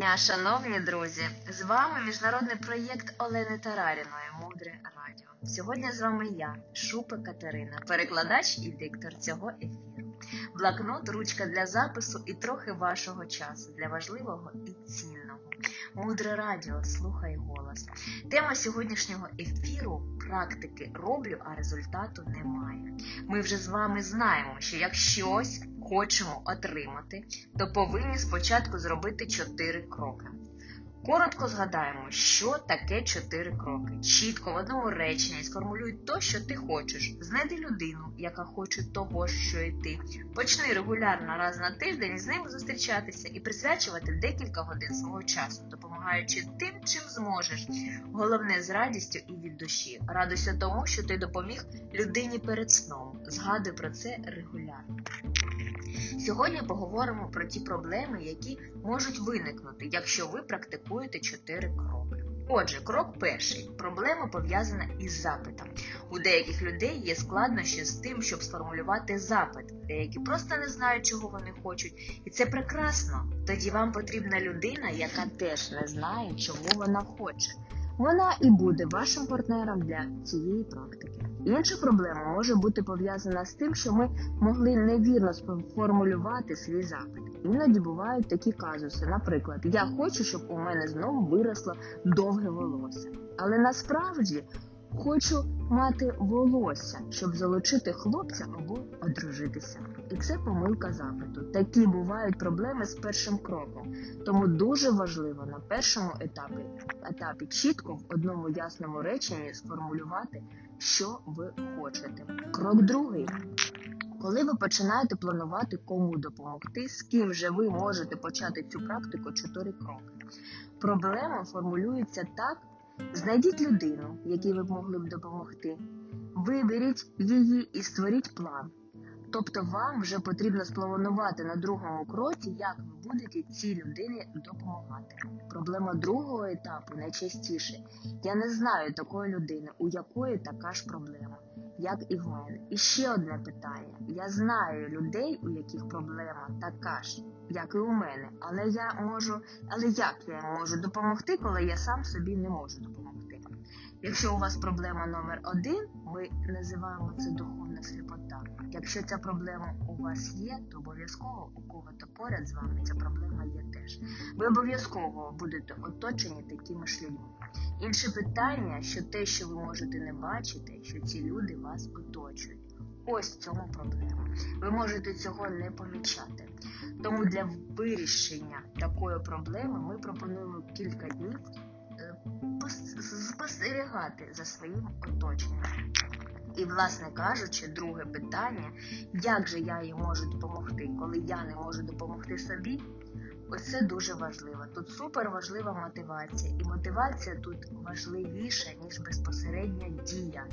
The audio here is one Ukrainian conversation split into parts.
дня, шановні друзі! З вами міжнародний проєкт Олени Тараріної Мудре Радіо. Сьогодні з вами я, Шупа Катерина, перекладач і диктор цього ефіру. Блокнот, ручка для запису і трохи вашого часу для важливого і цінного. Мудре радіо, слухай голос. Тема сьогоднішнього ефіру практики роблю, а результату немає. Ми вже з вами знаємо, що як щось хочемо отримати, то повинні спочатку зробити чотири кроки. Коротко згадаємо, що таке чотири кроки. Чітко в одному реченні сформулюй то, що ти хочеш. Знайди людину, яка хоче того, що і ти. Почни регулярно раз на тиждень з ними зустрічатися і присвячувати декілька годин свого часу, допомагаючи тим, чим зможеш. Головне з радістю і від душі. Радуйся тому, що ти допоміг людині перед сном. Згадуй про це регулярно. Сьогодні поговоримо про ті проблеми, які можуть виникнути, якщо ви практикуєте чотири кроки. Отже, крок перший. Проблема пов'язана із запитом. У деяких людей є складнощі з тим, щоб сформулювати запит. Деякі просто не знають, чого вони хочуть. І це прекрасно. Тоді вам потрібна людина, яка теж не знає, чого вона хоче. Вона і буде вашим партнером для цієї практики. Інша проблема може бути пов'язана з тим, що ми могли невірно сформулювати свій запит. Іноді бувають такі казуси. Наприклад, я хочу, щоб у мене знову виросло довге волосся. Але насправді хочу мати волосся, щоб залучити хлопця або одружитися. І це помилка запиту. Такі бувають проблеми з першим кроком. Тому дуже важливо на першому етапі етапі чітко в одному ясному реченні сформулювати, що ви хочете. Крок другий. Коли ви починаєте планувати, кому допомогти, з ким же ви можете почати цю практику чотири кроки. Проблема формулюється так: знайдіть людину, якій ви б могли б допомогти, виберіть її і створіть план. Тобто вам вже потрібно спланувати на другому кроці, як ви будете цій людині допомагати. Проблема другого етапу найчастіше я не знаю такої людини, у якої така ж проблема, як і в мене. І ще одне питання: я знаю людей, у яких проблема така ж, як і у мене, але я можу, але як я можу допомогти, коли я сам собі не можу допомогти? Якщо у вас проблема номер один, ми називаємо це духовна сліпота. Якщо ця проблема у вас є, то обов'язково у кого-то поряд з вами ця проблема є теж. Ви обов'язково будете оточені такими ж людьми. Інше питання, що те, що ви можете не бачити, що ці люди вас оточують. Ось в цьому проблема. Ви можете цього не помічати. Тому для вирішення такої проблеми ми пропонуємо кілька днів спостерігати за своїм оточенням. І, власне кажучи, друге питання, як же я їй можу допомогти, коли я не можу допомогти собі, оце дуже важливо. Тут супер важлива мотивація. І мотивація тут важливіша, ніж безпосередня дія,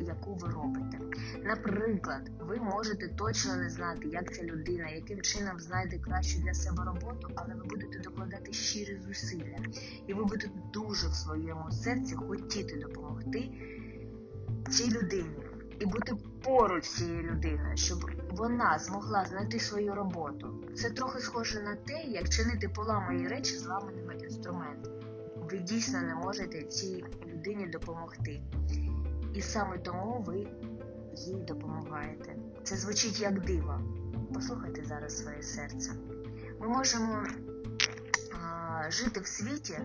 яку ви робите. Наприклад, ви можете точно не знати, як ця людина, яким чином знайде кращу для себе роботу, але ви будете докладати щирі зусилля. І ви будете дуже в своєму серці хотіти допомогти цій людині і бути поруч цією людиною, щоб вона змогла знайти свою роботу. Це трохи схоже на те, як чинити поламані речі зламаними інструментами. Ви дійсно не можете цій людині допомогти. І саме тому ви їй допомагаєте. Це звучить як диво. Послухайте зараз своє серце. Ми можемо а, жити в світі,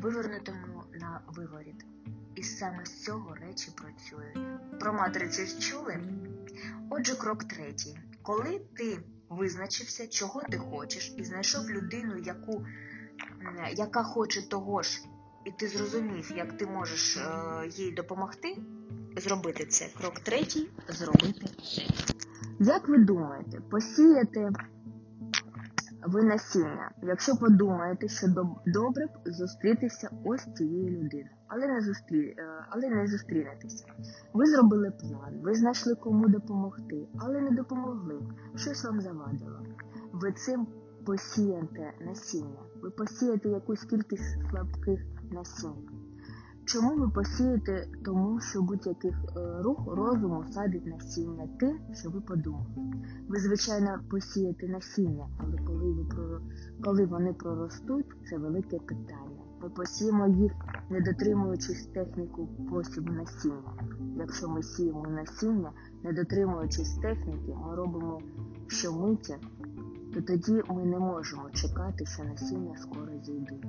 вивернутому на виворіт. І саме з цього речі працюють. Про матрицю чули? Отже, крок третій. Коли ти визначився, чого ти хочеш, і знайшов людину, яку, яка хоче того ж, і ти зрозумів, як ти можеш е, їй допомогти, зробити це. Крок третій зробити це. Як ви думаєте, посіяти ви насіння, якщо подумаєте, що добре б зустрітися ось цією людиною, але не зустрі... Е, але не зустрінетеся. Ви зробили план, ви знайшли кому допомогти, але не допомогли. Щось вам завадило. Ви цим посієте насіння, ви посієте якусь кількість слабких насіння. Чому ви посієте? Тому що будь-який е, рух розуму садить насіння тим, що ви подумали. Ви, звичайно, посієте насіння, але коли ви проро- коли вони проростуть, це велике питання. Ми посіємо їх, не дотримуючись техніку посіву насіння. Якщо ми сіємо насіння, не дотримуючись техніки, ми робимо щомиття, то тоді ми не можемо чекати, що насіння скоро зійдуть.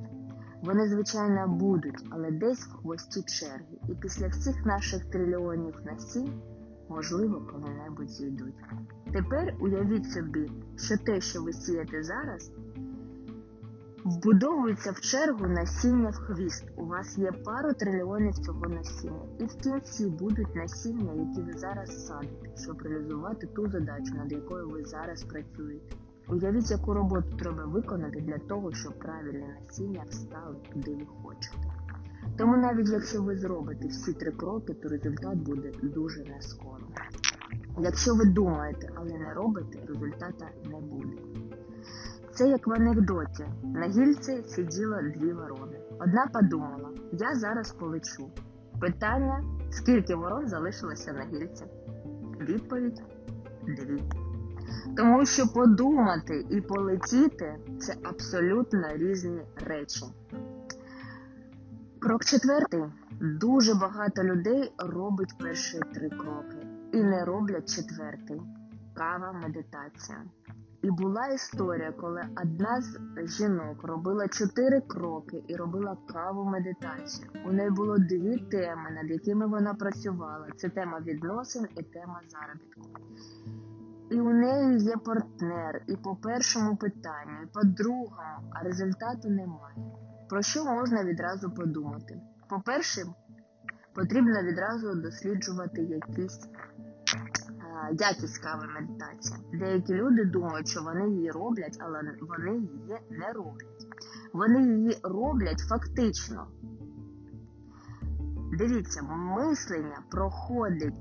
Вони, звичайно, будуть, але десь в хвості черги. І після всіх наших трильйонів насінь, можливо, коли-небудь зійдуть. Тепер уявіть собі, що те, що ви сієте зараз, вбудовується в чергу насіння в хвіст. У вас є пару трильйонів цього насіння. І в кінці будуть насіння, які ви зараз садите, щоб реалізувати ту задачу, над якою ви зараз працюєте. Уявіть, яку роботу треба виконати для того, щоб правильне насіння встало туди ви хочете. Тому навіть якщо ви зробите всі три кроки, то результат буде дуже нескоро. Якщо ви думаєте, але не робите, результата не буде. Це як в анекдоті. На гільці сиділо дві ворони. Одна подумала, я зараз полечу. Питання, скільки ворон залишилося на гільці? Відповідь дві. Тому що подумати і полетіти це абсолютно різні речі. Крок четвертий. Дуже багато людей робить перші три кроки і не роблять четвертий. Кава медитація. І була історія, коли одна з жінок робила чотири кроки і робила каву медитацію. У неї було дві теми, над якими вона працювала: це тема відносин і тема заробітку. І у неї є партнер і по першому питанню, і по другому, а результату немає. Про що можна відразу подумати? По-перше, потрібно відразу досліджувати якісь а, якість кави медитації. Деякі люди думають, що вони її роблять, але вони її не роблять. Вони її роблять фактично. Дивіться, мислення проходить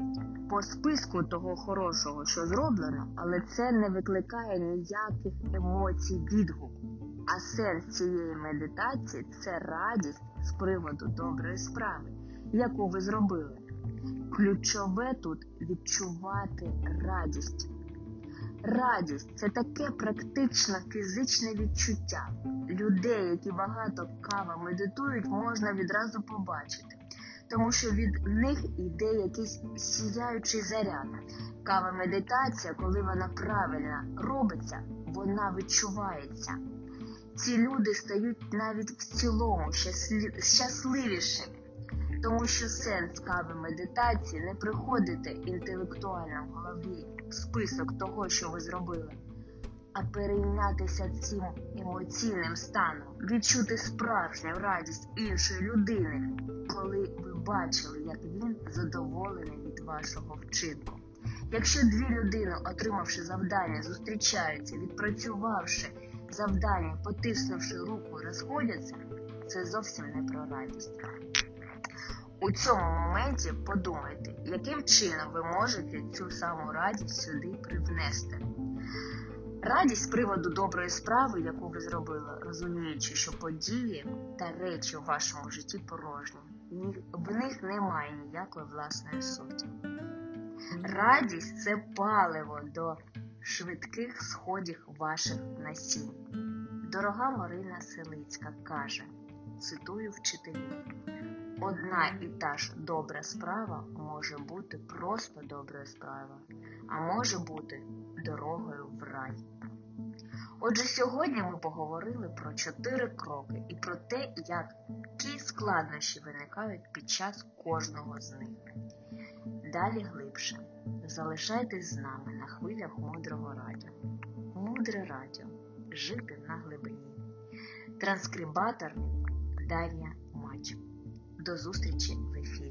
по списку того хорошого, що зроблено, але це не викликає ніяких емоцій відгуку. А сенс цієї медитації це радість з приводу доброї справи, яку ви зробили. Ключове тут відчувати радість. Радість це таке практично фізичне відчуття. Людей, які багато кава медитують, можна відразу побачити, тому що від них йде якийсь сіяючий заряд. Кава медитація, коли вона правильно робиться, вона відчувається. Ці люди стають навіть в цілому щасливішими, тому що сенс кави медитації не приходити інтелектуально в голові в список того, що ви зробили, а перейнятися цим емоційним станом, відчути справжню радість іншої людини, коли ви бачили, як він задоволений від вашого вчинку. Якщо дві людини, отримавши завдання, зустрічаються, відпрацювавши завдання, потиснувши руку, розходяться, це зовсім не про радість. У цьому моменті подумайте, яким чином ви можете цю саму радість сюди привнести. Радість з приводу доброї справи, яку ви зробили, розуміючи, що події та речі у вашому житті порожні, в них немає ніякої власної суті. Радість це паливо до швидких сходів ваших насінь. Дорога Марина Селицька каже, цитую вчителів, одна і та ж добра справа може бути просто доброю справою, а може бути дорогою в рай. Отже, сьогодні ми поговорили про чотири кроки і про те, які складнощі виникають під час кожного з них. Далі глибше. Залишайтесь з нами на хвилях мудрого радіо. Мудре радіо. Жити на глибині. Транскрибатор Дар'я Мач. До зустрічі в ефірі.